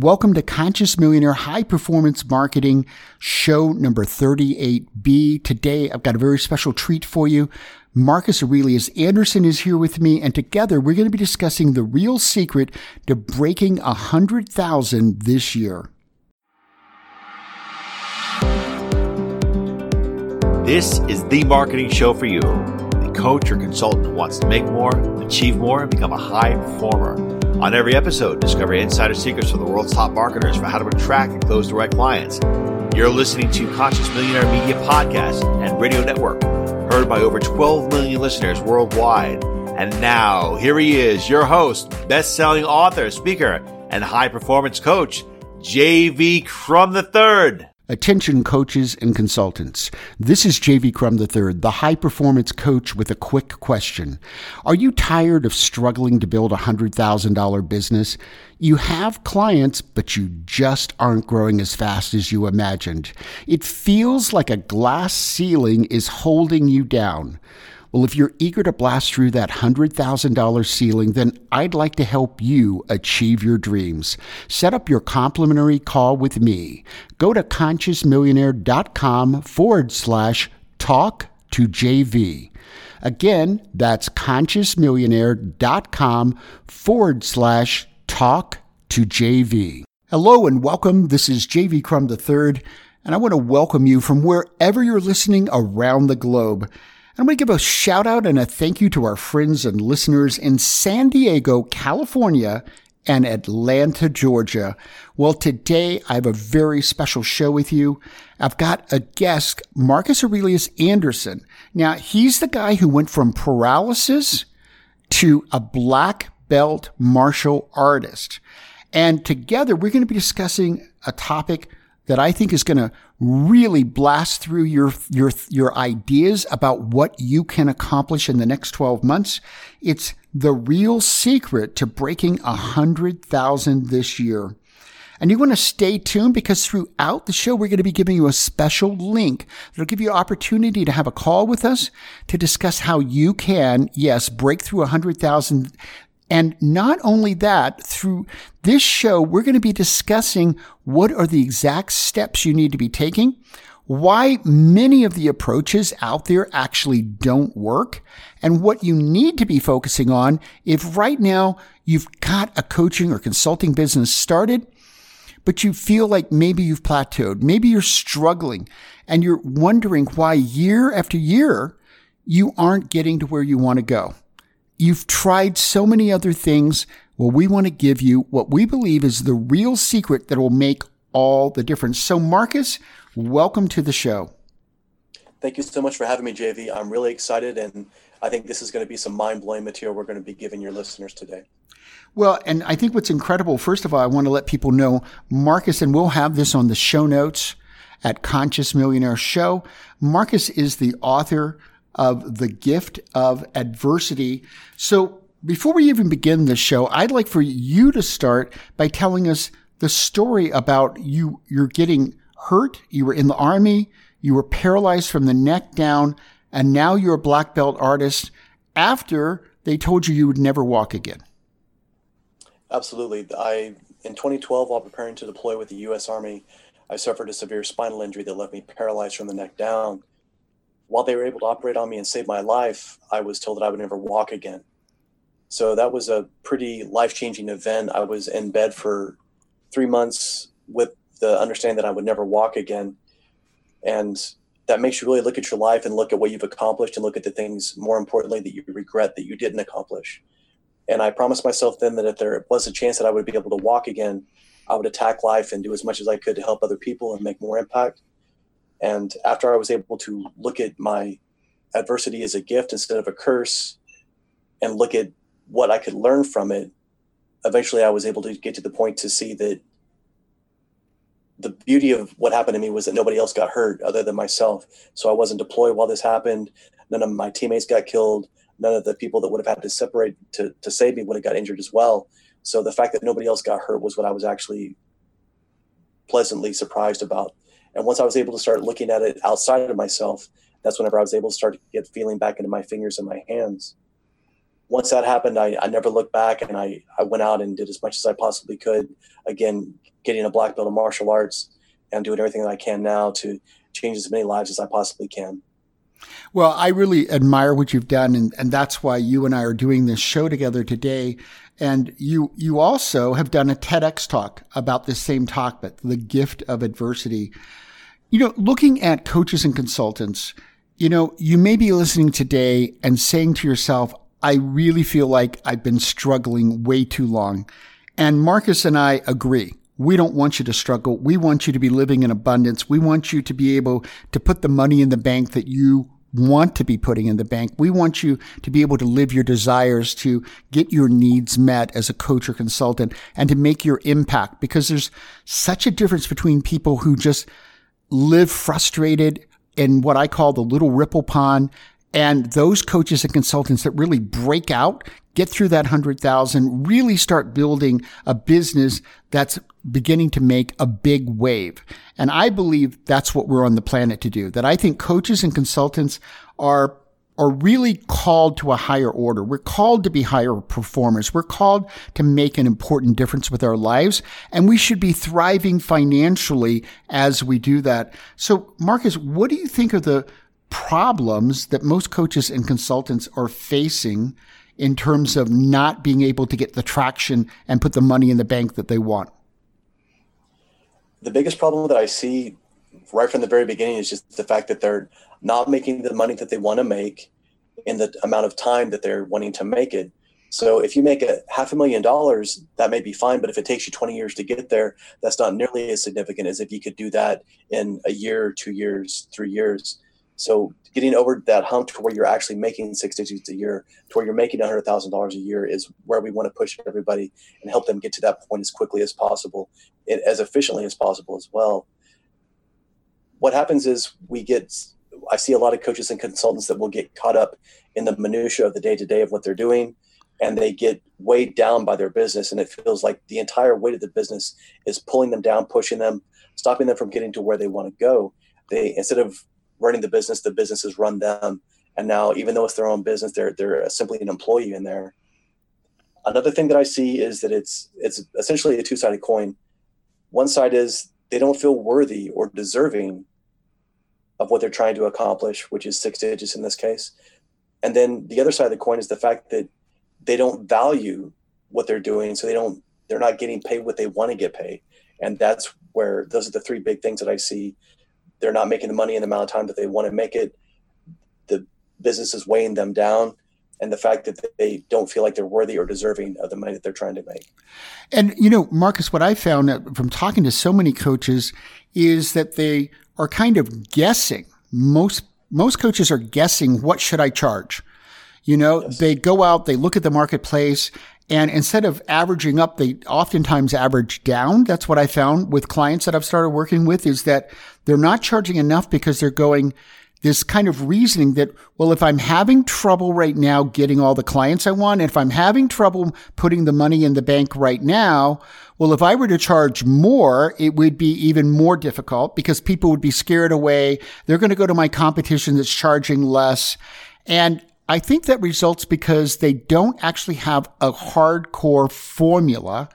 Welcome to Conscious Millionaire High Performance Marketing show number 38B. Today, I've got a very special treat for you. Marcus Aurelius Anderson is here with me, and together we're going to be discussing the real secret to breaking a hundred thousand this year. This is the marketing show for you, coach or consultant who wants to make more, achieve more, and become a high performer. On every episode, discover insider secrets from the world's top marketers for how to attract and close the right clients. You're listening to Conscious Millionaire Media Podcast and Radio Network, heard by over 12 million listeners worldwide. And now, here he is, your host, best-selling author, speaker, and high performance coach, JV Crum III. Attention coaches and consultants. This is JV Crum III, the high performance coach with a quick question. Are you tired of struggling to build a $100,000 business? You have clients, but you just aren't growing as fast as you imagined. It feels like a glass ceiling is holding you down. Well, if you're eager to blast through that $100,000 ceiling, then I'd like to help you achieve your dreams. Set up your complimentary call with me. Go to consciousmillionaire.com forward slash talk to JV. Again, that's consciousmillionaire.com forward slash talk to JV. Hello and welcome. This is JV Crum III, and I want to welcome you from wherever you're listening around the globe. I'm going to give a shout out and a thank you to our friends and listeners in San Diego, California, and Atlanta, Georgia. Well, today I have a very special show with you. I've got a guest, Marcus Aurelius Anderson. Now, he's the guy who went from paralysis to a black belt martial artist. And together we're going to be discussing a topic that I think is going to really blast through your, your, your ideas about what you can accomplish in the next 12 months. It's the real secret to breaking a hundred thousand this year. And you want to stay tuned because throughout the show, we're going to be giving you a special link that'll give you opportunity to have a call with us to discuss how you can, yes, break through a hundred thousand and not only that, through this show, we're going to be discussing what are the exact steps you need to be taking, why many of the approaches out there actually don't work, and what you need to be focusing on if right now you've got a coaching or consulting business started, but you feel like maybe you've plateaued, maybe you're struggling, and you're wondering why year after year you aren't getting to where you want to go. You've tried so many other things. Well, we want to give you what we believe is the real secret that will make all the difference. So, Marcus, welcome to the show. Thank you so much for having me, JV. I'm really excited, and I think this is going to be some mind blowing material we're going to be giving your listeners today. Well, and I think what's incredible, first of all, I want to let people know, Marcus, and we'll have this on the show notes at Conscious Millionaire Show. Marcus is the author of the gift of adversity. So before we even begin the show, I'd like for you to start by telling us the story about you, you're getting hurt. You were in the army. You were paralyzed from the neck down. And now you're a black belt artist after they told you you would never walk again. Absolutely. I, in 2012, while preparing to deploy with the U.S. Army, I suffered a severe spinal injury that left me paralyzed from the neck down while they were able to operate on me and save my life, I was told that I would never walk again. So that was a pretty life changing event. I was in bed for three months with the understanding that I would never walk again. And that makes you really look at your life and look at what you've accomplished and look at the things, more importantly, that you regret that you didn't accomplish. And I promised myself then that if there was a chance that I would be able to walk again, I would attack life and do as much as I could to help other people and make more impact. And after I was able to look at my adversity as a gift instead of a curse and look at what I could learn from it, eventually I was able to get to the point to see that the beauty of what happened to me was that nobody else got hurt other than myself. So I wasn't deployed while this happened. None of my teammates got killed. None of the people that would have had to separate to, to save me would have got injured as well. So the fact that nobody else got hurt was what I was actually pleasantly surprised about. And once I was able to start looking at it outside of myself, that's whenever I was able to start to get feeling back into my fingers and my hands. once that happened, I, I never looked back and I, I went out and did as much as I possibly could. Again, getting a black belt in martial arts and doing everything that I can now to change as many lives as I possibly can. Well, I really admire what you've done, and, and that's why you and I are doing this show together today. And you you also have done a TEDx talk about this same topic, the gift of adversity. You know, looking at coaches and consultants, you know, you may be listening today and saying to yourself, I really feel like I've been struggling way too long. And Marcus and I agree. We don't want you to struggle. We want you to be living in abundance. We want you to be able to put the money in the bank that you want to be putting in the bank. We want you to be able to live your desires, to get your needs met as a coach or consultant and to make your impact because there's such a difference between people who just live frustrated in what I call the little ripple pond and those coaches and consultants that really break out, get through that 100,000, really start building a business that's beginning to make a big wave. And I believe that's what we're on the planet to do. That I think coaches and consultants are are really called to a higher order. We're called to be higher performers. We're called to make an important difference with our lives. And we should be thriving financially as we do that. So, Marcus, what do you think are the problems that most coaches and consultants are facing in terms of not being able to get the traction and put the money in the bank that they want? The biggest problem that I see right from the very beginning is just the fact that they're not making the money that they want to make in the amount of time that they're wanting to make it. So if you make a half a million dollars, that may be fine. But if it takes you 20 years to get there, that's not nearly as significant as if you could do that in a year, two years, three years. So getting over that hump to where you're actually making six digits a year, to where you're making hundred thousand dollars a year, is where we want to push everybody and help them get to that point as quickly as possible, and as efficiently as possible as well. What happens is we get. I see a lot of coaches and consultants that will get caught up in the minutia of the day to day of what they're doing, and they get weighed down by their business, and it feels like the entire weight of the business is pulling them down, pushing them, stopping them from getting to where they want to go. They instead of running the business, the business has run them. And now, even though it's their own business, they're they're simply an employee in there. Another thing that I see is that it's it's essentially a two sided coin. One side is they don't feel worthy or deserving of what they're trying to accomplish, which is six digits in this case. And then the other side of the coin is the fact that they don't value what they're doing, so they don't they're not getting paid what they want to get paid. And that's where those are the three big things that I see they're not making the money in the amount of time that they want to make it. The business is weighing them down, and the fact that they don't feel like they're worthy or deserving of the money that they're trying to make. And you know, Marcus, what I found from talking to so many coaches is that they are kind of guessing. Most most coaches are guessing what should I charge. You know, yes. they go out, they look at the marketplace, and instead of averaging up, they oftentimes average down. That's what I found with clients that I've started working with is that they're not charging enough because they're going this kind of reasoning that, well, if I'm having trouble right now getting all the clients I want, and if I'm having trouble putting the money in the bank right now, well, if I were to charge more, it would be even more difficult because people would be scared away. They're going to go to my competition that's charging less. And I think that results because they don't actually have a hardcore formula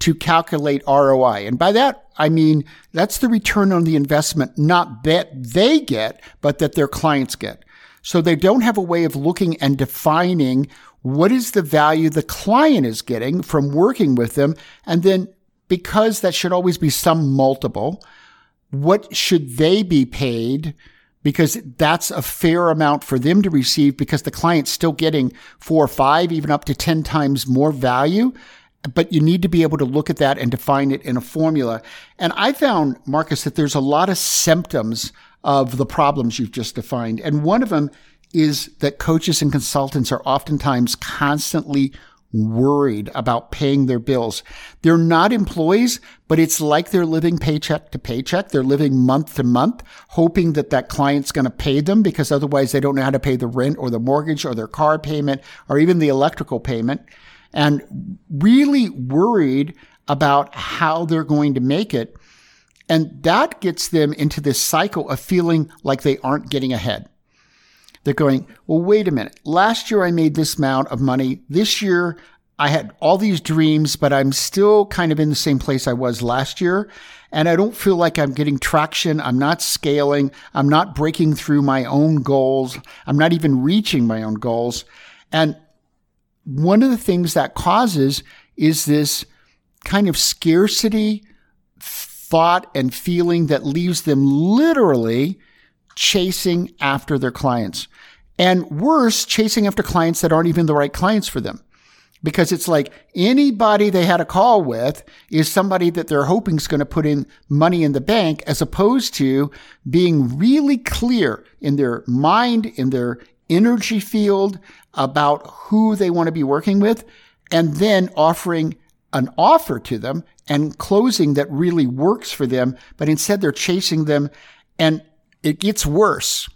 to calculate ROI. And by that, I mean, that's the return on the investment, not that they get, but that their clients get. So they don't have a way of looking and defining what is the value the client is getting from working with them. And then because that should always be some multiple, what should they be paid because that's a fair amount for them to receive because the client's still getting four or five, even up to 10 times more value. But you need to be able to look at that and define it in a formula. And I found, Marcus, that there's a lot of symptoms of the problems you've just defined. And one of them is that coaches and consultants are oftentimes constantly worried about paying their bills. They're not employees, but it's like they're living paycheck to paycheck. They're living month to month, hoping that that client's going to pay them because otherwise they don't know how to pay the rent or the mortgage or their car payment or even the electrical payment and really worried about how they're going to make it. And that gets them into this cycle of feeling like they aren't getting ahead. They're going, well, wait a minute. Last year I made this amount of money. This year I had all these dreams, but I'm still kind of in the same place I was last year. And I don't feel like I'm getting traction. I'm not scaling. I'm not breaking through my own goals. I'm not even reaching my own goals. And one of the things that causes is this kind of scarcity thought and feeling that leaves them literally chasing after their clients. And worse, chasing after clients that aren't even the right clients for them. Because it's like anybody they had a call with is somebody that they're hoping is going to put in money in the bank as opposed to being really clear in their mind, in their energy field about who they want to be working with and then offering an offer to them and closing that really works for them. But instead they're chasing them and it gets worse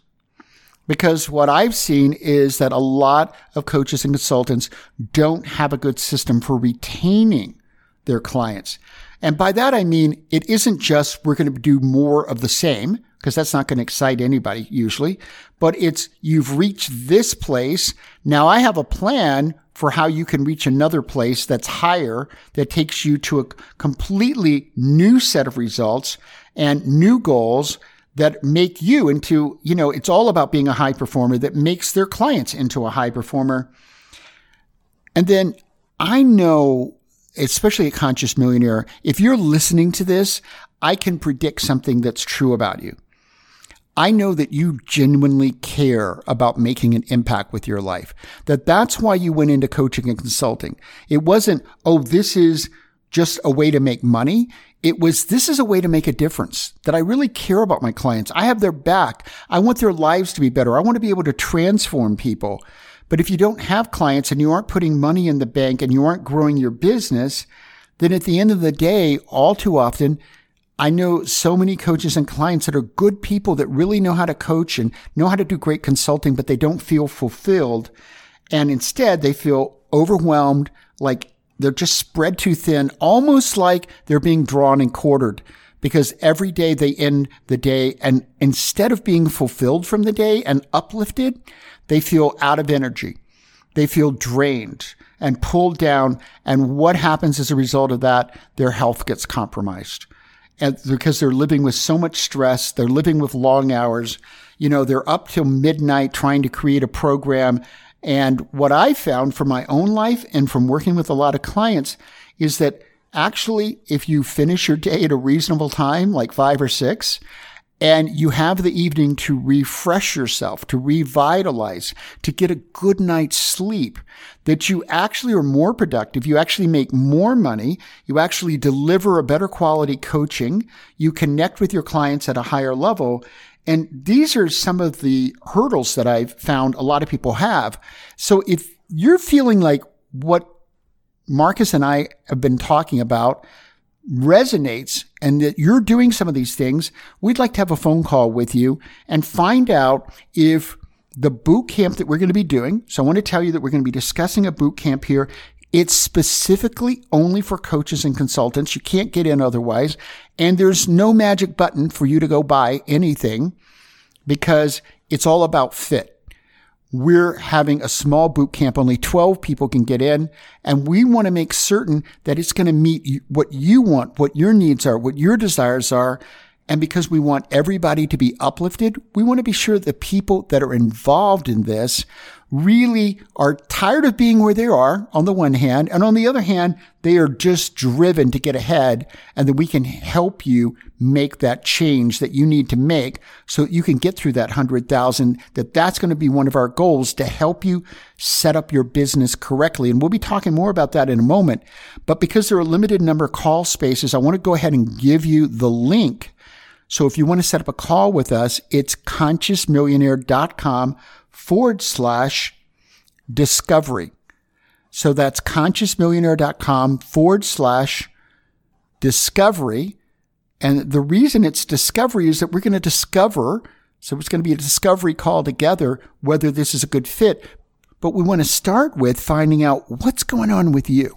because what I've seen is that a lot of coaches and consultants don't have a good system for retaining their clients. And by that, I mean, it isn't just we're going to do more of the same because that's not going to excite anybody usually, but it's you've reached this place. Now I have a plan for how you can reach another place that's higher that takes you to a completely new set of results and new goals that make you into, you know, it's all about being a high performer that makes their clients into a high performer. And then I know, especially a conscious millionaire, if you're listening to this, I can predict something that's true about you. I know that you genuinely care about making an impact with your life. That that's why you went into coaching and consulting. It wasn't, oh, this is just a way to make money. It was, this is a way to make a difference that I really care about my clients. I have their back. I want their lives to be better. I want to be able to transform people. But if you don't have clients and you aren't putting money in the bank and you aren't growing your business, then at the end of the day, all too often, I know so many coaches and clients that are good people that really know how to coach and know how to do great consulting, but they don't feel fulfilled. And instead they feel overwhelmed, like they're just spread too thin, almost like they're being drawn and quartered because every day they end the day and instead of being fulfilled from the day and uplifted, they feel out of energy. They feel drained and pulled down. And what happens as a result of that? Their health gets compromised. And because they're living with so much stress, they're living with long hours. You know, they're up till midnight trying to create a program and what I found from my own life and from working with a lot of clients is that actually, if you finish your day at a reasonable time, like five or six, and you have the evening to refresh yourself, to revitalize, to get a good night's sleep, that you actually are more productive. You actually make more money. You actually deliver a better quality coaching. You connect with your clients at a higher level. And these are some of the hurdles that I've found a lot of people have. So if you're feeling like what Marcus and I have been talking about resonates and that you're doing some of these things, we'd like to have a phone call with you and find out if the boot camp that we're going to be doing. So I want to tell you that we're going to be discussing a boot camp here. It's specifically only for coaches and consultants. You can't get in otherwise. And there's no magic button for you to go buy anything because it's all about fit. We're having a small boot camp. Only 12 people can get in. And we want to make certain that it's going to meet what you want, what your needs are, what your desires are. And because we want everybody to be uplifted, we want to be sure the people that are involved in this really are tired of being where they are on the one hand. And on the other hand, they are just driven to get ahead and that we can help you make that change that you need to make so that you can get through that hundred thousand, that that's going to be one of our goals to help you set up your business correctly. And we'll be talking more about that in a moment. But because there are a limited number of call spaces, I want to go ahead and give you the link. So if you want to set up a call with us, it's consciousmillionaire.com forward slash discovery. So that's consciousmillionaire.com forward slash discovery. And the reason it's discovery is that we're going to discover. So it's going to be a discovery call together, whether this is a good fit. But we want to start with finding out what's going on with you.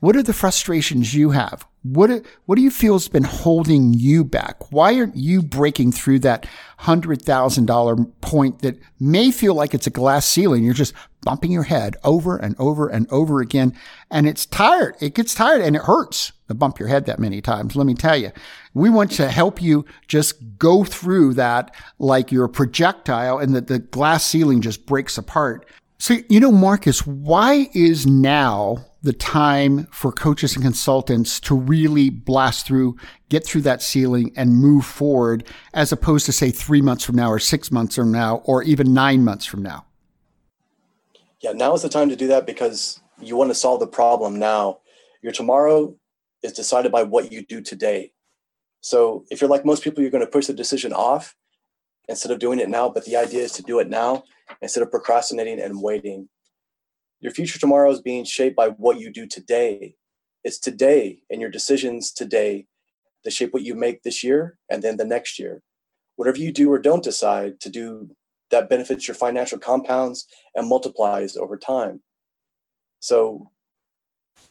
What are the frustrations you have? What, what do you feel has been holding you back? Why aren't you breaking through that $100,000 point that may feel like it's a glass ceiling? You're just bumping your head over and over and over again. And it's tired. It gets tired and it hurts to bump your head that many times. Let me tell you, we want to help you just go through that like you're a projectile and that the glass ceiling just breaks apart. So, you know, Marcus, why is now the time for coaches and consultants to really blast through, get through that ceiling and move forward as opposed to say three months from now or six months from now or even nine months from now? Yeah, now is the time to do that because you want to solve the problem now. Your tomorrow is decided by what you do today. So if you're like most people, you're going to push the decision off instead of doing it now. But the idea is to do it now instead of procrastinating and waiting. Your future tomorrow is being shaped by what you do today. It's today and your decisions today that shape what you make this year and then the next year. Whatever you do or don't decide to do that benefits your financial compounds and multiplies over time. So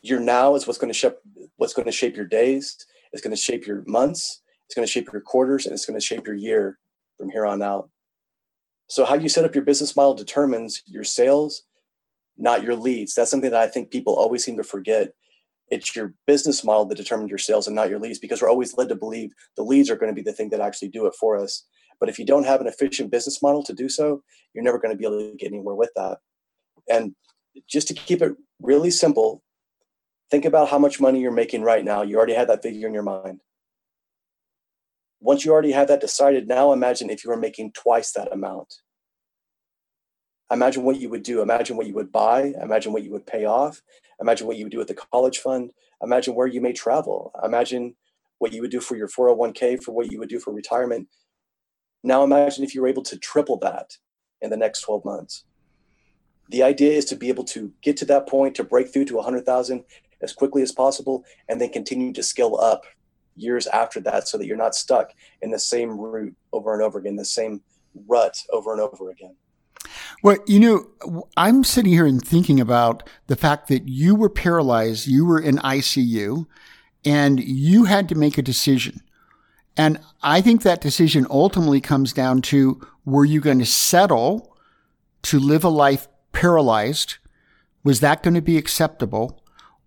your now is what's going to shape what's going to shape your days, it's going to shape your months, it's going to shape your quarters, and it's going to shape your year from here on out. So how you set up your business model determines your sales, not your leads. That's something that I think people always seem to forget. It's your business model that determines your sales and not your leads because we're always led to believe the leads are going to be the thing that actually do it for us. But if you don't have an efficient business model to do so, you're never going to be able to get anywhere with that. And just to keep it really simple, think about how much money you're making right now. You already had that figure in your mind. Once you already have that decided, now imagine if you were making twice that amount imagine what you would do. Imagine what you would buy. Imagine what you would pay off. Imagine what you would do with the college fund. Imagine where you may travel. Imagine what you would do for your 401k, for what you would do for retirement. Now imagine if you were able to triple that in the next 12 months. The idea is to be able to get to that point, to break through to 100,000 as quickly as possible, and then continue to scale up years after that so that you're not stuck in the same route over and over again, the same rut over and over again. Well, you know, I'm sitting here and thinking about the fact that you were paralyzed, you were in ICU, and you had to make a decision. And I think that decision ultimately comes down to were you going to settle to live a life paralyzed? Was that going to be acceptable?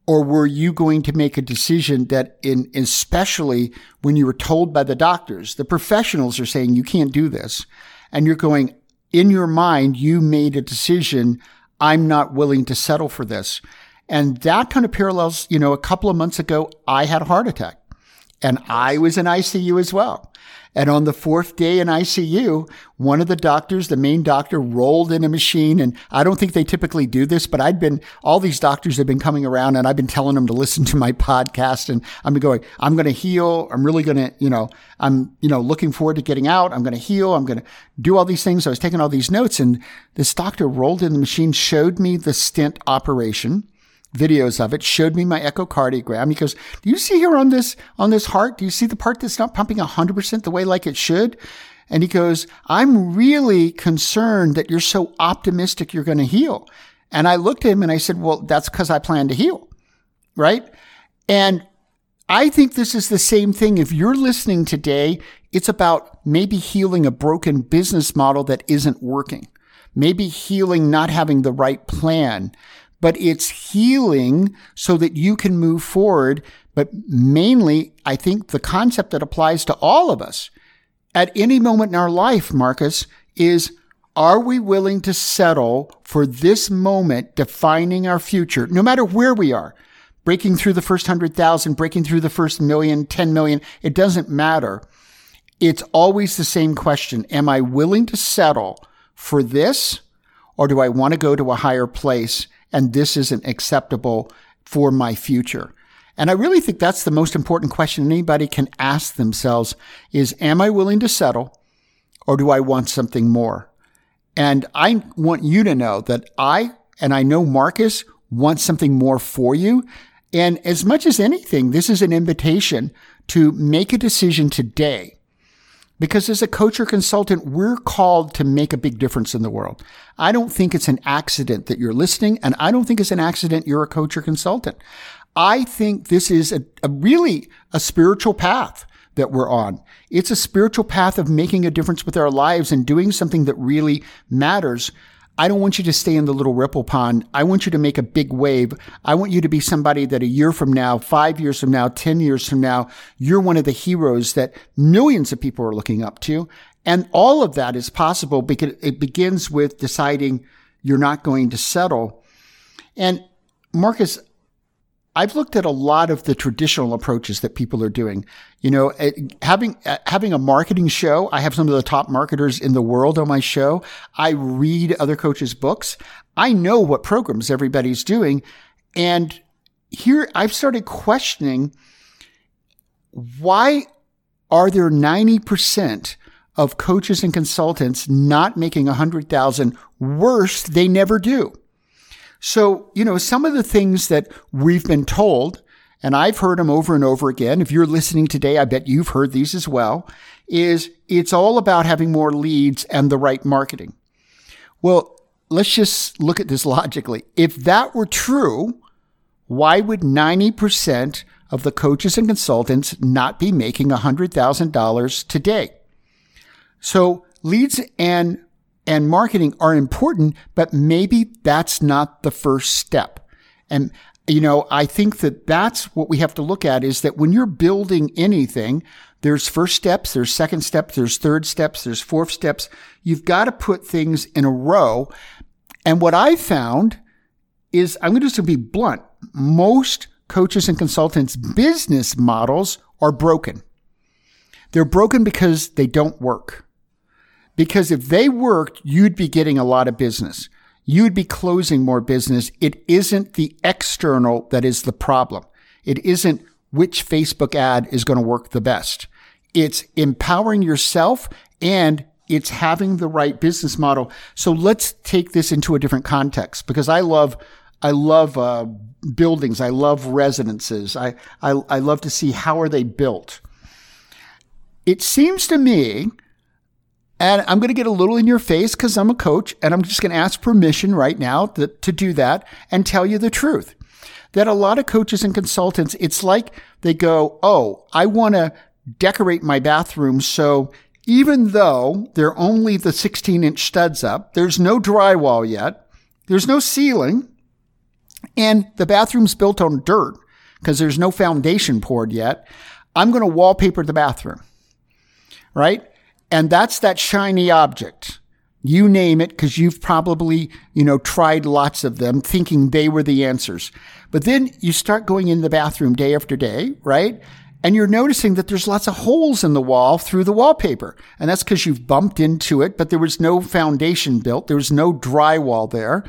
Or were you going to make a decision that in, especially when you were told by the doctors, the professionals are saying you can't do this. And you're going, in your mind, you made a decision. I'm not willing to settle for this. And that kind of parallels, you know, a couple of months ago, I had a heart attack and I was in ICU as well. And on the fourth day in ICU, one of the doctors, the main doctor, rolled in a machine. And I don't think they typically do this, but I'd been, all these doctors have been coming around and I've been telling them to listen to my podcast. And I'm going, I'm going to heal. I'm really going to, you know, I'm, you know, looking forward to getting out. I'm going to heal. I'm going to do all these things. I was taking all these notes and this doctor rolled in the machine, showed me the stent operation videos of it, showed me my echocardiogram. He goes, do you see here on this, on this heart? Do you see the part that's not pumping 100% the way like it should? And he goes, I'm really concerned that you're so optimistic you're going to heal. And I looked at him and I said, well, that's because I plan to heal. Right. And I think this is the same thing. If you're listening today, it's about maybe healing a broken business model that isn't working. Maybe healing not having the right plan but it's healing so that you can move forward. But mainly, I think the concept that applies to all of us at any moment in our life, Marcus, is are we willing to settle for this moment defining our future, no matter where we are? Breaking through the first hundred thousand, breaking through the first million, 10 million, it doesn't matter. It's always the same question. Am I willing to settle for this or do I want to go to a higher place and this isn't acceptable for my future? And I really think that's the most important question anybody can ask themselves is, am I willing to settle or do I want something more? And I want you to know that I, and I know Marcus wants something more for you. And as much as anything, this is an invitation to make a decision today because as a coach or consultant, we're called to make a big difference in the world. I don't think it's an accident that you're listening, and I don't think it's an accident you're a coach or consultant. I think this is a, a really a spiritual path that we're on. It's a spiritual path of making a difference with our lives and doing something that really matters. I don't want you to stay in the little ripple pond. I want you to make a big wave. I want you to be somebody that a year from now, five years from now, 10 years from now, you're one of the heroes that millions of people are looking up to. And all of that is possible because it begins with deciding you're not going to settle. And Marcus, I've looked at a lot of the traditional approaches that people are doing. You know, eh, having eh, having a marketing show. I have some of the top marketers in the world on my show. I read other coaches' books. I know what programs everybody's doing, and here I've started questioning why are there ninety percent of coaches and consultants not making a hundred thousand? Worse, they never do. So, you know, some of the things that we've been told, and I've heard them over and over again. If you're listening today, I bet you've heard these as well, is it's all about having more leads and the right marketing. Well, let's just look at this logically. If that were true, why would 90% of the coaches and consultants not be making $100,000 today? So leads and and marketing are important, but maybe that's not the first step. And, you know, I think that that's what we have to look at is that when you're building anything, there's first steps, there's second steps, there's third steps, there's fourth steps. You've got to put things in a row. And what I found is I'm going to just be blunt. Most coaches and consultants business models are broken. They're broken because they don't work. Because if they worked, you'd be getting a lot of business. You'd be closing more business. It isn't the external that is the problem. It isn't which Facebook ad is going to work the best. It's empowering yourself and it's having the right business model. So let's take this into a different context because I love, I love uh, buildings. I love residences. I, I, I love to see how are they built. It seems to me and I'm going to get a little in your face because I'm a coach and I'm just going to ask permission right now to, to do that and tell you the truth. That a lot of coaches and consultants, it's like they go, Oh, I want to decorate my bathroom. So even though they're only the 16 inch studs up, there's no drywall yet. There's no ceiling and the bathroom's built on dirt because there's no foundation poured yet. I'm going to wallpaper the bathroom, right? And that's that shiny object. You name it because you've probably, you know, tried lots of them thinking they were the answers. But then you start going in the bathroom day after day, right? And you're noticing that there's lots of holes in the wall through the wallpaper. And that's because you've bumped into it, but there was no foundation built. There was no drywall there,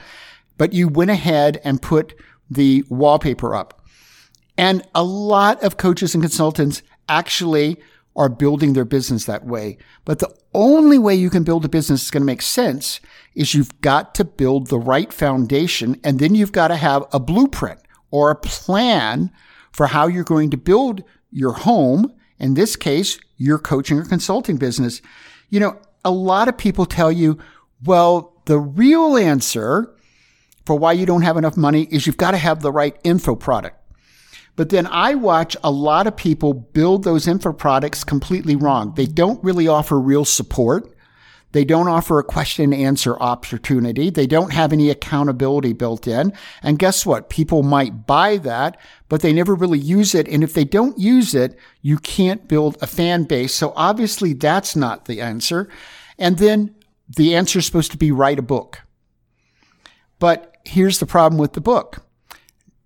but you went ahead and put the wallpaper up. And a lot of coaches and consultants actually are building their business that way. But the only way you can build a business that's going to make sense is you've got to build the right foundation and then you've got to have a blueprint or a plan for how you're going to build your home. In this case, your coaching or consulting business. You know, a lot of people tell you, well, the real answer for why you don't have enough money is you've got to have the right info product. But then I watch a lot of people build those info products completely wrong. They don't really offer real support. They don't offer a question and answer opportunity. They don't have any accountability built in. And guess what? People might buy that, but they never really use it. And if they don't use it, you can't build a fan base. So obviously that's not the answer. And then the answer is supposed to be write a book. But here's the problem with the book.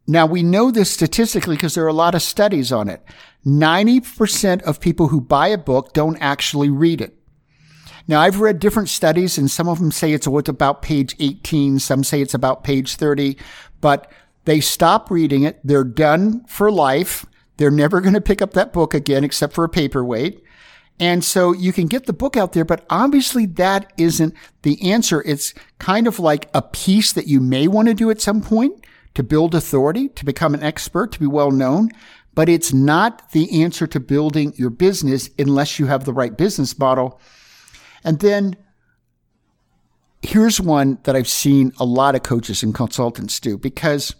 Now we know this statistically because there are a lot of studies on it. 90% of people who buy a book don't actually read it. Now I've read different studies and some of them say it's about page 18. Some say it's about page 30, but they stop reading it. They're done for life. They're never going to pick up that book again except for a paperweight. And so you can get the book out there, but obviously that isn't the answer. It's kind of like a piece that you may want to do at some point to build authority, to become an expert, to be well known, but it's not the answer to building your business unless you have the right business model. And then here's one that I've seen a lot of coaches and consultants do because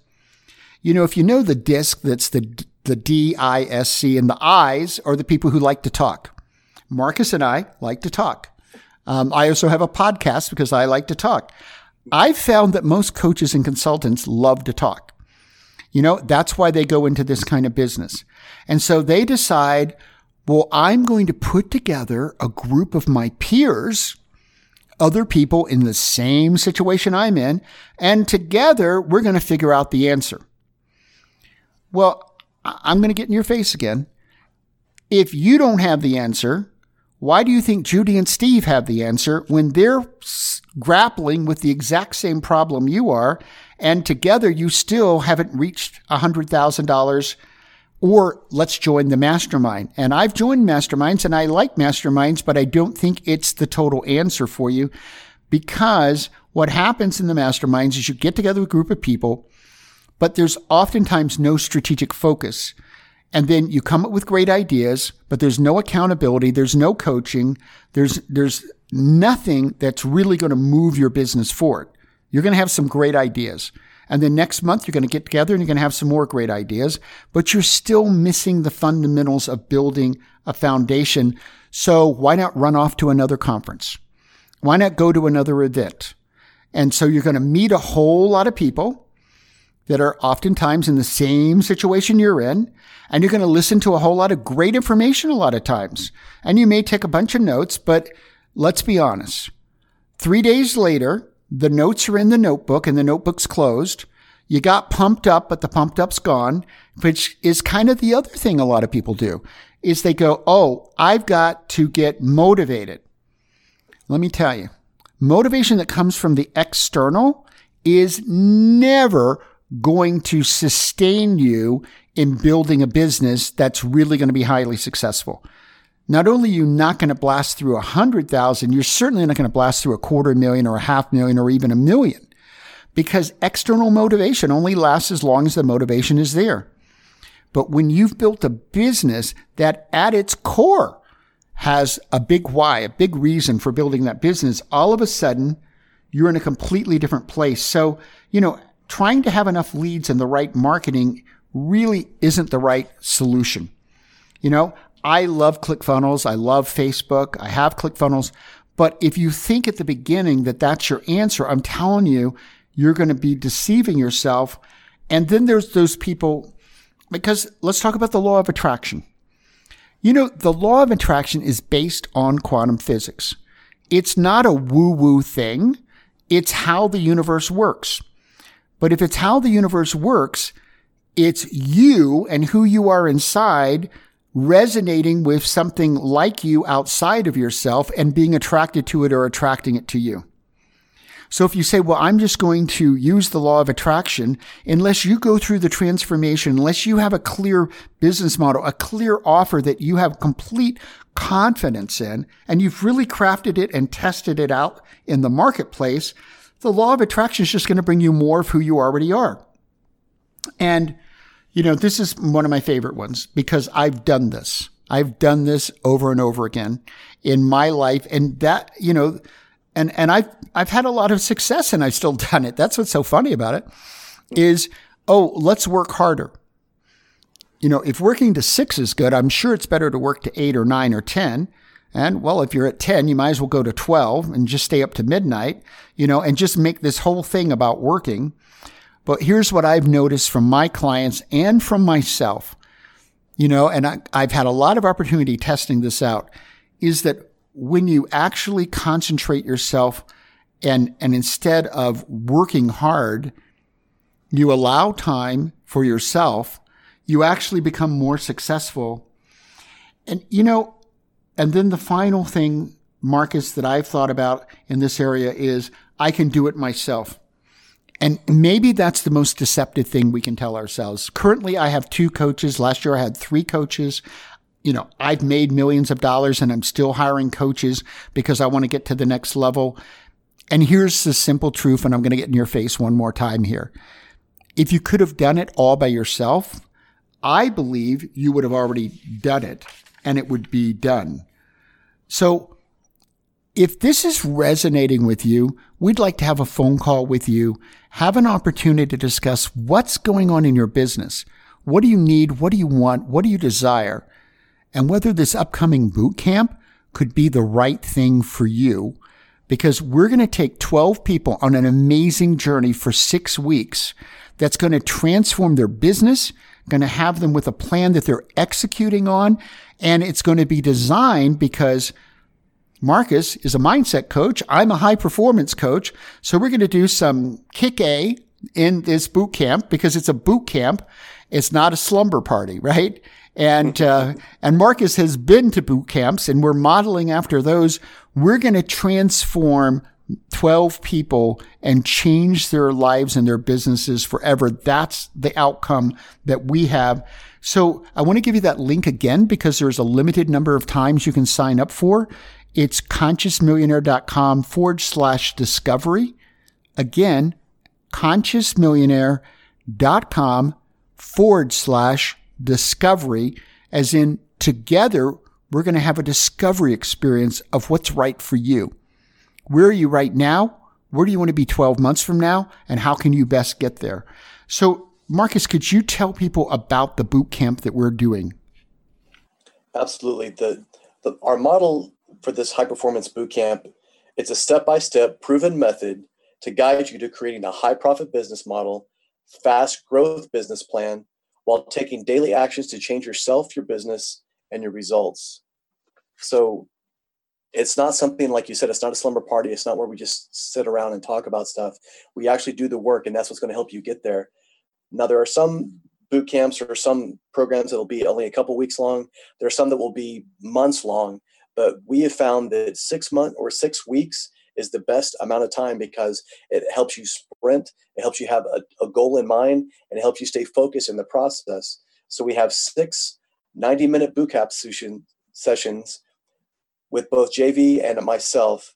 You know, if you know the disc, that's the, the D I S C, and the I's are the people who like to talk. Marcus and I like to talk. Um, I also have a podcast because I like to talk. I've found that most coaches and consultants love to talk. You know, that's why they go into this kind of business. And so they decide, well, I'm going to put together a group of my peers, other people in the same situation I'm in, and together we're going to figure out the answer. Well, I'm going to get in your face again. If you don't have the answer, why do you think Judy and Steve have the answer when they're grappling with the exact same problem you are, and together you still haven't reached $100,000? Or let's join the mastermind. And I've joined masterminds and I like masterminds, but I don't think it's the total answer for you because what happens in the masterminds is you get together with a group of people, but there's oftentimes no strategic focus. And then you come up with great ideas, but there's no accountability. There's no coaching. There's, there's nothing that's really going to move your business forward. You're going to have some great ideas. And then next month, you're going to get together and you're going to have some more great ideas, but you're still missing the fundamentals of building a foundation. So why not run off to another conference? Why not go to another event? And so you're going to meet a whole lot of people that are oftentimes in the same situation you're in. And you're going to listen to a whole lot of great information a lot of times. And you may take a bunch of notes, but let's be honest. Three days later, the notes are in the notebook and the notebook's closed. You got pumped up, but the pumped up's gone, which is kind of the other thing a lot of people do is they go, Oh, I've got to get motivated. Let me tell you, motivation that comes from the external is never going to sustain you in building a business that's really going to be highly successful. Not only are you not going to blast through a hundred thousand, you're certainly not going to blast through a quarter million or a half million or even a million because external motivation only lasts as long as the motivation is there. But when you've built a business that at its core has a big why, a big reason for building that business, all of a sudden you're in a completely different place. So, you know, trying to have enough leads and the right marketing really isn't the right solution. You know, I love ClickFunnels. I love Facebook. I have ClickFunnels. But if you think at the beginning that that's your answer, I'm telling you, you're going to be deceiving yourself. And then there's those people, because let's talk about the law of attraction. You know, the law of attraction is based on quantum physics. It's not a woo woo thing. It's how the universe works. But if it's how the universe works, it's you and who you are inside resonating with something like you outside of yourself and being attracted to it or attracting it to you. So if you say, well, I'm just going to use the law of attraction, unless you go through the transformation, unless you have a clear business model, a clear offer that you have complete confidence in, and you've really crafted it and tested it out in the marketplace, the law of attraction is just going to bring you more of who you already are. And, you know, this is one of my favorite ones because I've done this. I've done this over and over again in my life. And that, you know, and, and I've, I've had a lot of success and I've still done it. That's what's so funny about it is, oh, let's work harder. You know, if working to six is good, I'm sure it's better to work to eight or nine or 10 and well, if you're at 10, you might as well go to 12 and just stay up to midnight, you know, and just make this whole thing about working. But here's what I've noticed from my clients and from myself, you know, and I, I've had a lot of opportunity testing this out is that when you actually concentrate yourself and, and instead of working hard, you allow time for yourself, you actually become more successful. And, you know, and then the final thing, Marcus, that I've thought about in this area is I can do it myself. And maybe that's the most deceptive thing we can tell ourselves. Currently, I have two coaches. Last year, I had three coaches. You know, I've made millions of dollars and I'm still hiring coaches because I want to get to the next level. And here's the simple truth, and I'm going to get in your face one more time here. If you could have done it all by yourself, I believe you would have already done it and it would be done. So If this is resonating with you, we'd like to have a phone call with you, have an opportunity to discuss what's going on in your business. What do you need? What do you want? What do you desire? And whether this upcoming boot camp could be the right thing for you because we're going to take 12 people on an amazing journey for six weeks that's going to transform their business, going to have them with a plan that they're executing on. And it's going to be designed because Marcus is a mindset coach. I'm a high performance coach. So we're going to do some kick A in this boot camp because it's a boot camp. It's not a slumber party, right? And, uh, and Marcus has been to boot camps and we're modeling after those. We're going to transform 12 people and change their lives and their businesses forever. That's the outcome that we have. So I want to give you that link again because there's a limited number of times you can sign up for. It's consciousmillionaire.com forward slash discovery. Again, consciousmillionaire.com forward slash discovery, as in together, we're going to have a discovery experience of what's right for you. Where are you right now? Where do you want to be 12 months from now? And how can you best get there? So, Marcus, could you tell people about the boot camp that we're doing? Absolutely. The, the our model for this high performance boot camp, it's a step by step proven method to guide you to creating a high profit business model, fast growth business plan, while taking daily actions to change yourself, your business, and your results. So it's not something like you said, it's not a slumber party. It's not where we just sit around and talk about stuff. We actually do the work, and that's what's going to help you get there. Now, there are some boot camps or some programs that'll be only a couple weeks long. There are some that will be months long, but we have found that six months or six weeks is the best amount of time because it helps you sprint, it helps you have a, a goal in mind, and it helps you stay focused in the process. So we have six 90 minute boot camp session, sessions with both JV and myself.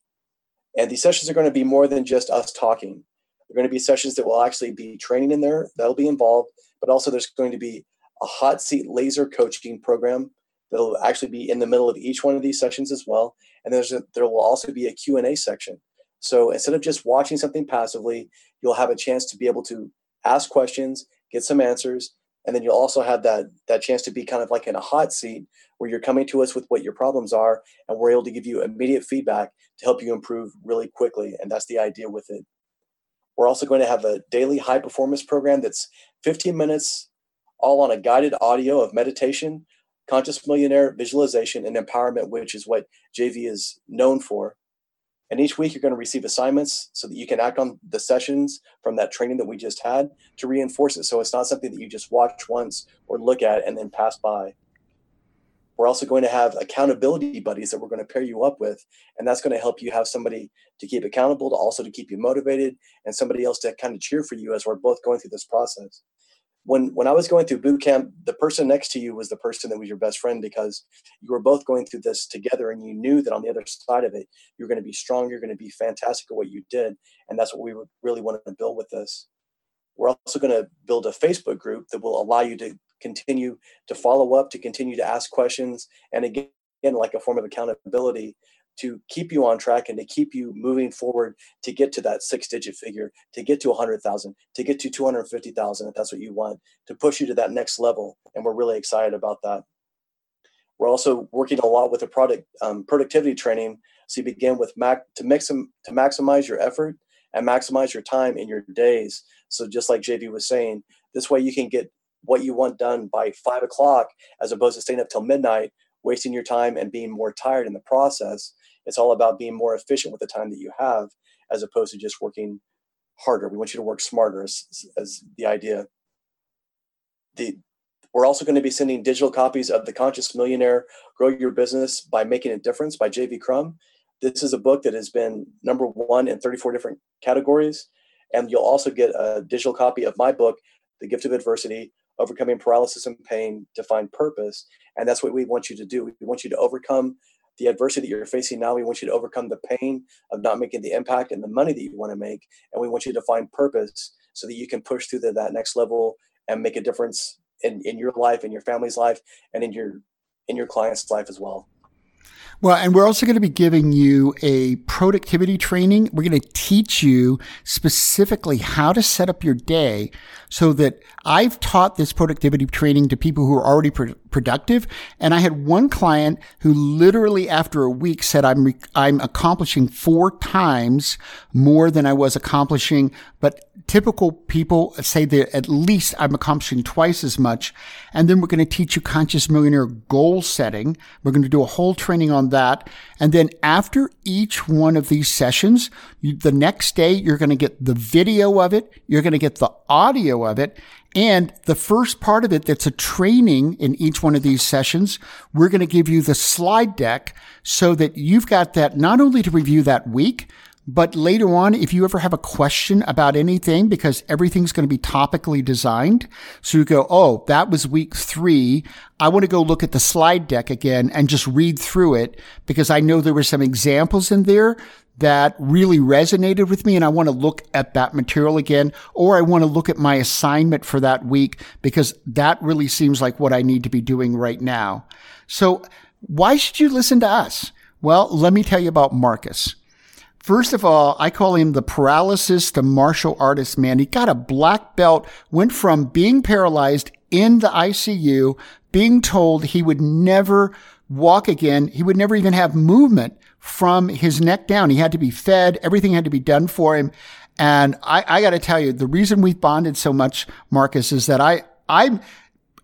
And these sessions are going to be more than just us talking. They're going to be sessions that will actually be training in there, that'll be involved, but also there's going to be a hot seat laser coaching program that'll actually be in the middle of each one of these sessions as well. And there's a, there will also be a Q&A section. So instead of just watching something passively, you'll have a chance to be able to ask questions, get some answers, and then you'll also have that that chance to be kind of like in a hot seat where you're coming to us with what your problems are and we're able to give you immediate feedback to help you improve really quickly and that's the idea with it we're also going to have a daily high performance program that's 15 minutes all on a guided audio of meditation conscious millionaire visualization and empowerment which is what jv is known for and each week you're going to receive assignments so that you can act on the sessions from that training that we just had to reinforce it. So it's not something that you just watch once or look at and then pass by. We're also going to have accountability buddies that we're going to pair you up with. And that's going to help you have somebody to keep accountable, to also to keep you motivated, and somebody else to kind of cheer for you as we're both going through this process when when I was going through boot camp, the person next to you was the person that was your best friend because you were both going through this together, and you knew that on the other side of it, you're going to be strong, you're going to be fantastic at what you did, and that's what we really wanted to build with this. We're also going to build a Facebook group that will allow you to continue to follow up, to continue to ask questions, and again, like a form of accountability to keep you on track and to keep you moving forward to get to that six digit figure, to get to 100,000, to get to 250,000 if that's what you want, to push you to that next level. And we're really excited about that. We're also working a lot with the product um, productivity training. So you begin with mac to mix them to maximize your effort and maximize your time in your days. So just like JV was saying, this way you can get what you want done by five o'clock as opposed to staying up till midnight, wasting your time and being more tired in the process. It's all about being more efficient with the time that you have as opposed to just working harder. We want you to work smarter as, as the idea. The, we're also going to be sending digital copies of The Conscious Millionaire Grow Your Business by Making a Difference by J.V. Crum. This is a book that has been number one in 34 different categories. And you'll also get a digital copy of my book, The Gift of Adversity Overcoming Paralysis and Pain to Find Purpose. And that's what we want you to do. We want you to overcome the adversity that you're facing now. We want you to overcome the pain of not making the impact and the money that you want to make. And we want you to find purpose so that you can push through to that next level and make a difference in, in your life, in your family's life, and in your in your client's life as well. Well, and we're also going to be giving you a productivity training. We're going to teach you specifically how to set up your day so that I've taught this productivity training to people who are already pro- productive. And I had one client who literally after a week said, I'm, re- I'm accomplishing four times more than I was accomplishing. But typical people say that at least I'm accomplishing twice as much. And then we're going to teach you conscious millionaire goal setting. We're going to do a whole training on that. And then after each one of these sessions, you, the next day, you're going to get the video of it. You're going to get the audio of it. And the first part of it that's a training in each one of these sessions, we're going to give you the slide deck so that you've got that not only to review that week, but later on, if you ever have a question about anything, because everything's going to be topically designed. So you go, Oh, that was week three. I want to go look at the slide deck again and just read through it because I know there were some examples in there that really resonated with me and I want to look at that material again, or I want to look at my assignment for that week because that really seems like what I need to be doing right now. So why should you listen to us? Well, let me tell you about Marcus. First of all, I call him the paralysis to martial artist man. He got a black belt, went from being paralyzed in the ICU, being told he would never walk again. He would never even have movement from his neck down. He had to be fed. Everything had to be done for him. And I, I got to tell you, the reason we've bonded so much, Marcus, is that I, I'm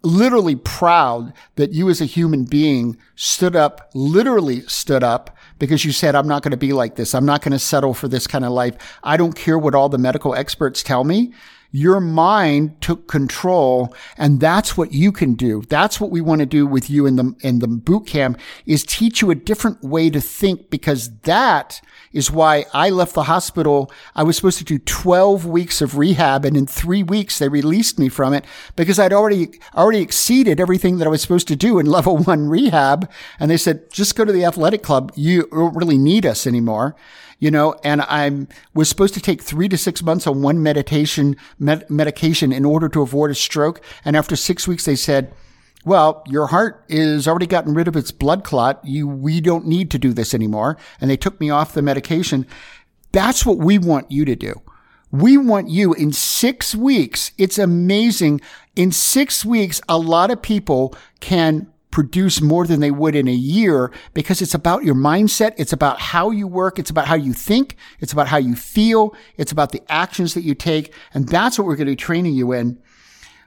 literally proud that you as a human being stood up, literally stood up because you said, I'm not going to be like this. I'm not going to settle for this kind of life. I don't care what all the medical experts tell me. Your mind took control and that's what you can do. That's what we want to do with you in the, in the boot camp is teach you a different way to think because that is why I left the hospital. I was supposed to do 12 weeks of rehab and in three weeks they released me from it because I'd already, already exceeded everything that I was supposed to do in level one rehab. And they said, just go to the athletic club. You don't really need us anymore you know, and I was supposed to take three to six months on one meditation, med- medication in order to avoid a stroke. And after six weeks, they said, well, your heart is already gotten rid of its blood clot. You, we don't need to do this anymore. And they took me off the medication. That's what we want you to do. We want you in six weeks. It's amazing. In six weeks, a lot of people can produce more than they would in a year because it's about your mindset. It's about how you work. It's about how you think. It's about how you feel. It's about the actions that you take. And that's what we're going to be training you in.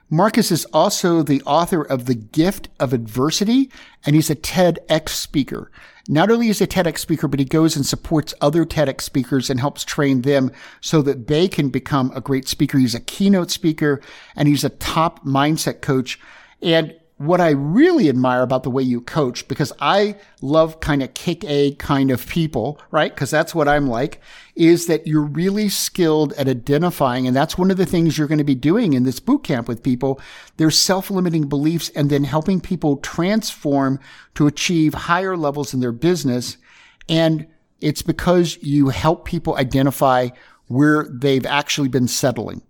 Marcus is also the author of The Gift of Adversity, and he's a TEDx speaker. Not only is he a TEDx speaker, but he goes and supports other TEDx speakers and helps train them so that they can become a great speaker. He's a keynote speaker and he's a top mindset coach. And what I really admire about the way you coach, because I love kind of kick A kind of people, right? Because that's what I'm like, is that you're really skilled at identifying. And that's one of the things you're going to be doing in this boot camp with people. Their self-limiting beliefs and then helping people transform to achieve higher levels in their business. And it's because you help people identify where they've actually been settling.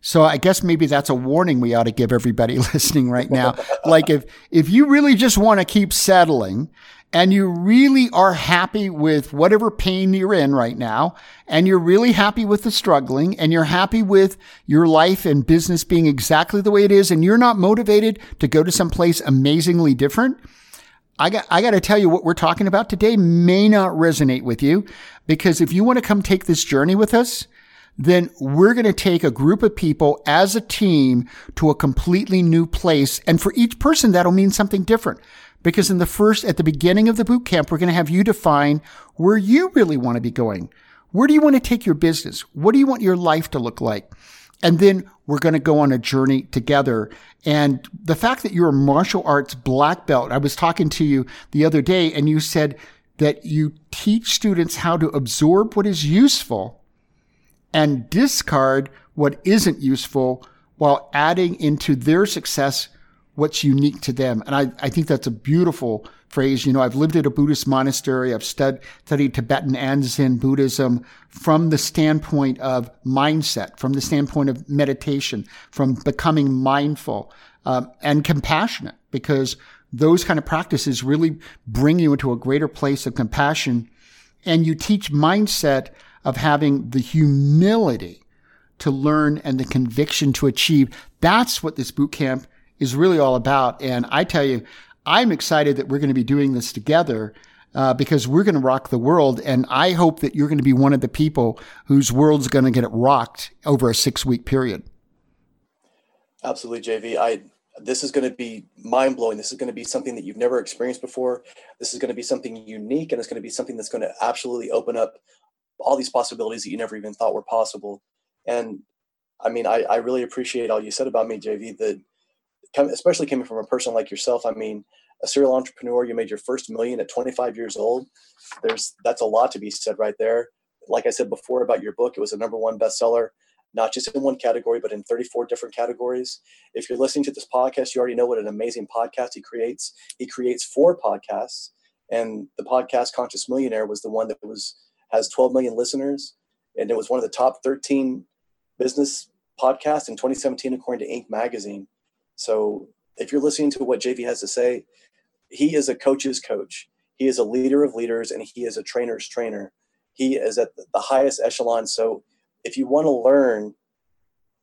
So I guess maybe that's a warning we ought to give everybody listening right now. like if, if you really just want to keep settling and you really are happy with whatever pain you're in right now, and you're really happy with the struggling, and you're happy with your life and business being exactly the way it is, and you're not motivated to go to someplace amazingly different, I got, I got to tell you what we're talking about today may not resonate with you because if you want to come take this journey with us, then we're going to take a group of people as a team to a completely new place. And for each person, that'll mean something different. Because in the first, at the beginning of the boot camp, we're going to have you define where you really want to be going. Where do you want to take your business? What do you want your life to look like? And then we're going to go on a journey together. And the fact that you're a martial arts black belt, I was talking to you the other day and you said that you teach students how to absorb what is useful and discard what isn't useful while adding into their success what's unique to them. And I, I think that's a beautiful phrase. You know, I've lived at a Buddhist monastery. I've stud, studied Tibetan and Zen Buddhism from the standpoint of mindset, from the standpoint of meditation, from becoming mindful um, and compassionate because those kind of practices really bring you into a greater place of compassion. And you teach mindset of having the humility to learn and the conviction to achieve. That's what this boot camp is really all about. And I tell you, I'm excited that we're going to be doing this together. Uh, because we're going to rock the world. And I hope that you're going to be one of the people whose world's going to get rocked over a six week period. Absolutely, JV. I this is going to be mind blowing. This is going to be something that you've never experienced before. This is going to be something unique, and it's going to be something that's going to absolutely open up all these possibilities that you never even thought were possible. And I mean, I, I really appreciate all you said about me, JV. That especially coming from a person like yourself. I mean, a serial entrepreneur, you made your first million at 25 years old. There's that's a lot to be said right there. Like I said before about your book, it was a number one bestseller, not just in one category, but in 34 different categories. If you're listening to this podcast, you already know what an amazing podcast he creates. He creates four podcasts, and the podcast Conscious Millionaire was the one that was has 12 million listeners, and it was one of the top 13 business podcasts in 2017 according to Inc. magazine. So if you're listening to what JV has to say, he is a coach's coach. He is a leader of leaders and he is a trainer's trainer. He is at the highest echelon. So if you want to learn,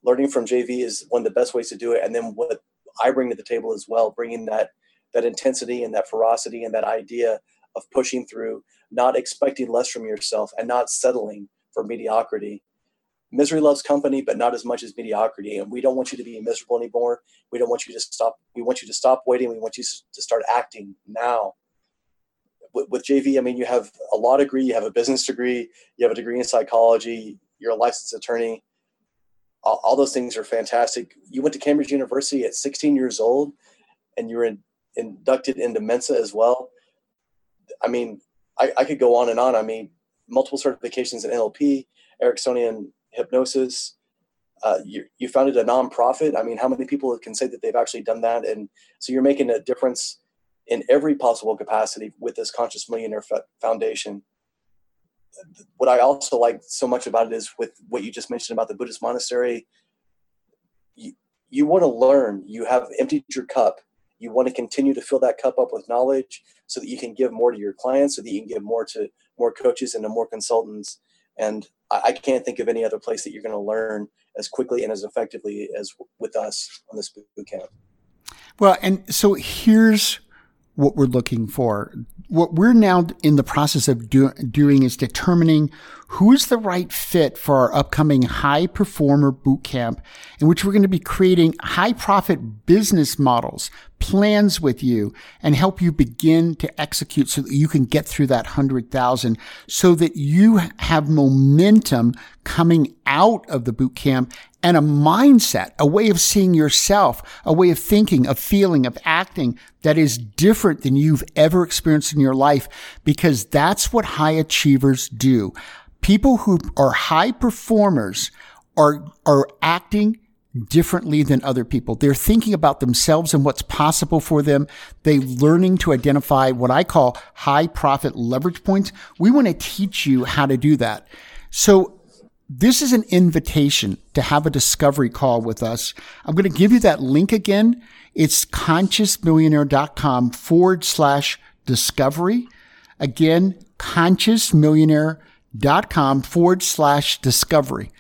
learning from JV is one of the best ways to do it. And then what I bring to the table as well, bringing that that intensity and that ferocity and that idea of pushing through, not expecting less from yourself and not settling for mediocrity misery loves company, but not as much as mediocrity. And we don't want you to be miserable anymore. We don't want you to stop. We want you to stop waiting. We want you to start acting now. With, with JV, I mean, you have a law degree, you have a business degree, you have a degree in psychology, you're a licensed attorney. All, all those things are fantastic. You went to Cambridge University at 16 years old, and you were in, inducted into Mensa as well. I mean, I, I could go on and on. I mean, multiple certifications in NLP, Ericksonian hypnosis. Uh, you, you founded a nonprofit. I mean, how many people can say that they've actually done that? And so you're making a difference in every possible capacity with this Conscious Millionaire Foundation. What I also like so much about it is with what you just mentioned about the Buddhist monastery. You, you want to learn. You have emptied your cup. You want to continue to fill that cup up with knowledge so that you can give more to your clients, so that you can give more to more coaches and to more consultants. And I, can't think of any other place that you're going to learn as quickly and as effectively as with us on this boot camp. Well, and so here's what we're looking for. What we're now in the process of do, doing is determining who's the right fit for our upcoming high performer boot camp in which we're going to be creating high profit business models, plans with you and help you begin to execute so that you can get through that hundred thousand so that you have momentum coming out of the boot camp and a mindset, a way of seeing yourself, a way of thinking, of feeling, of acting that is different than you've ever experienced in your life because that's what high achievers do people who are high performers are, are acting differently than other people. They're thinking about themselves and what's possible for them. They learning to identify what I call high profit leverage points. We want to teach you how to do that. So this is an invitation to have a discovery call with us. I'm going to give you that link again. It's consciousmillionaire.com forward slash discovery. Again, consciousmillionaire.com forward slash discovery.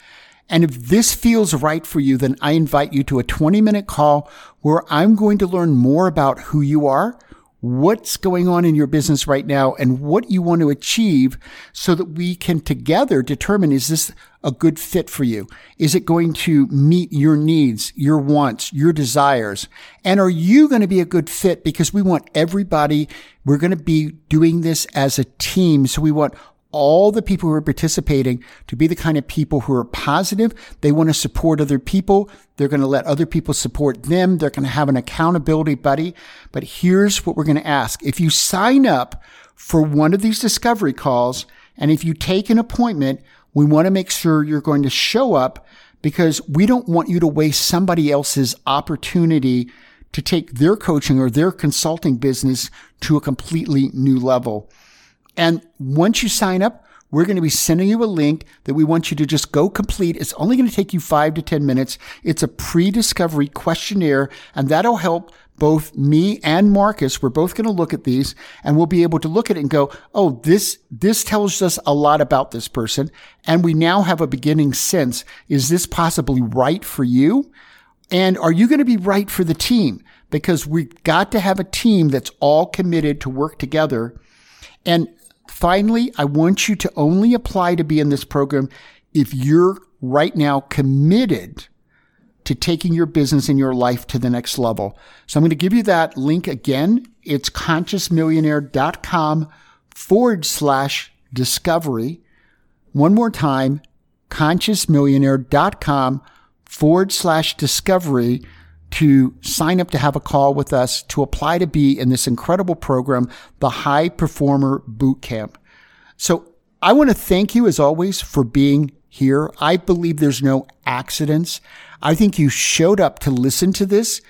And if this feels right for you, then I invite you to a 20 minute call where I'm going to learn more about who you are, what's going on in your business right now, and what you want to achieve so that we can together determine is this a good fit for you? Is it going to meet your needs, your wants, your desires? And are you going to be a good fit? Because we want everybody, we're going to be doing this as a team. So we want all the people who are participating to be the kind of people who are positive. They want to support other people. They're going to let other people support them. They're going to have an accountability buddy. But here's what we're going to ask. If you sign up for one of these discovery calls and if you take an appointment, we want to make sure you're going to show up because we don't want you to waste somebody else's opportunity to take their coaching or their consulting business to a completely new level. And once you sign up, we're going to be sending you a link that we want you to just go complete. It's only going to take you five to 10 minutes. It's a pre-discovery questionnaire and that'll help both me and Marcus, we're both going to look at these and we'll be able to look at it and go, Oh, this, this tells us a lot about this person. And we now have a beginning sense. Is this possibly right for you? And are you going to be right for the team? Because we've got to have a team that's all committed to work together. And finally, I want you to only apply to be in this program if you're right now committed to taking your business and your life to the next level. So I'm going to give you that link again. It's consciousmillionaire.com forward slash discovery. One more time, consciousmillionaire.com forward slash discovery to sign up to have a call with us to apply to be in this incredible program, the High Performer Boot Camp. So I want to thank you as always for being here. I believe there's no accidents. I think you showed up to listen to this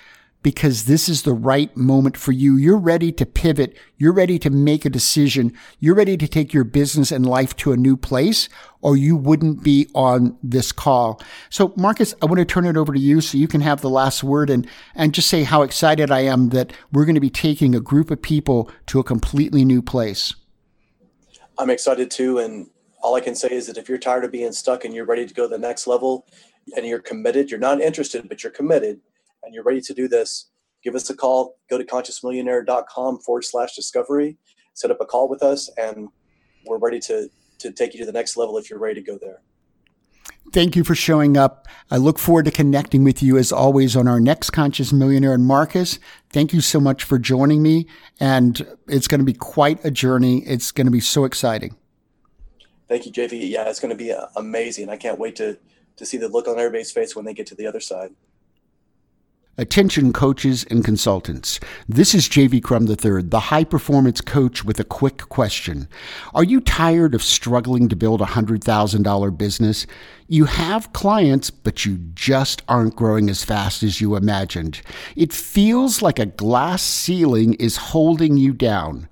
because this is the right moment for you. You're ready to pivot. You're ready to make a decision. You're ready to take your business and life to a new place or you wouldn't be on this call. So Marcus, I want to turn it over to you so you can have the last word and, and just say how excited I am that we're going to be taking a group of people to a completely new place. I'm excited too. And all I can say is that if you're tired of being stuck and you're ready to go to the next level and you're committed, you're not interested, but you're committed and you're ready to do this, give us a call. Go to consciousmillionaire.com forward slash discovery, set up a call with us, and we're ready to, to take you to the next level if you're ready to go there. Thank you for showing up. I look forward to connecting with you as always on our next Conscious Millionaire. And Marcus, thank you so much for joining me. And it's going to be quite a journey. It's going to be so exciting. Thank you, JV. Yeah, it's going to be uh, amazing. I can't wait to to see the look on everybody's face when they get to the other side. Attention coaches and consultants. This is JV Crum III, the high performance coach with a quick question. Are you tired of struggling to build a $100,000 business? You have clients, but you just aren't growing as fast as you imagined. It feels like a glass ceiling is holding you down.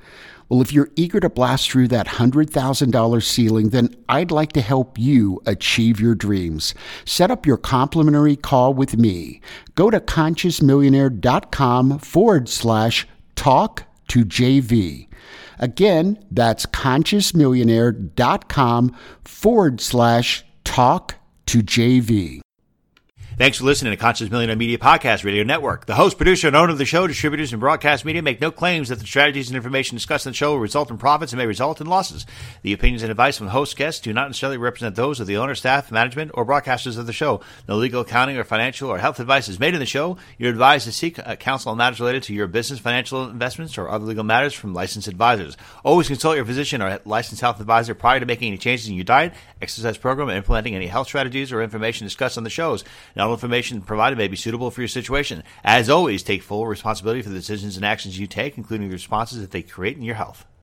Well, if you're eager to blast through that $100,000 ceiling, then I'd like to help you achieve your dreams. Set up your complimentary call with me. Go to consciousmillionaire.com forward slash talk to JV. Again, that's consciousmillionaire.com forward slash talk to JV. Thanks for listening to Conscious Millionaire Media Podcast Radio Network. The host, producer, and owner of the show, distributors, and broadcast media make no claims that the strategies and information discussed in the show will result in profits and may result in losses. The opinions and advice from host guests do not necessarily represent those of the owner, staff, management, or broadcasters of the show. No legal, accounting, or financial or health advice is made in the show. You're advised to seek uh, counsel on matters related to your business, financial investments, or other legal matters from licensed advisors. Always consult your physician or licensed health advisor prior to making any changes in your diet, exercise program, and implementing any health strategies or information discussed on the shows. Not all information provided provided may be suitable for your situation. As always, take full responsibility for the decisions and actions you take, including the responses that they create in your health.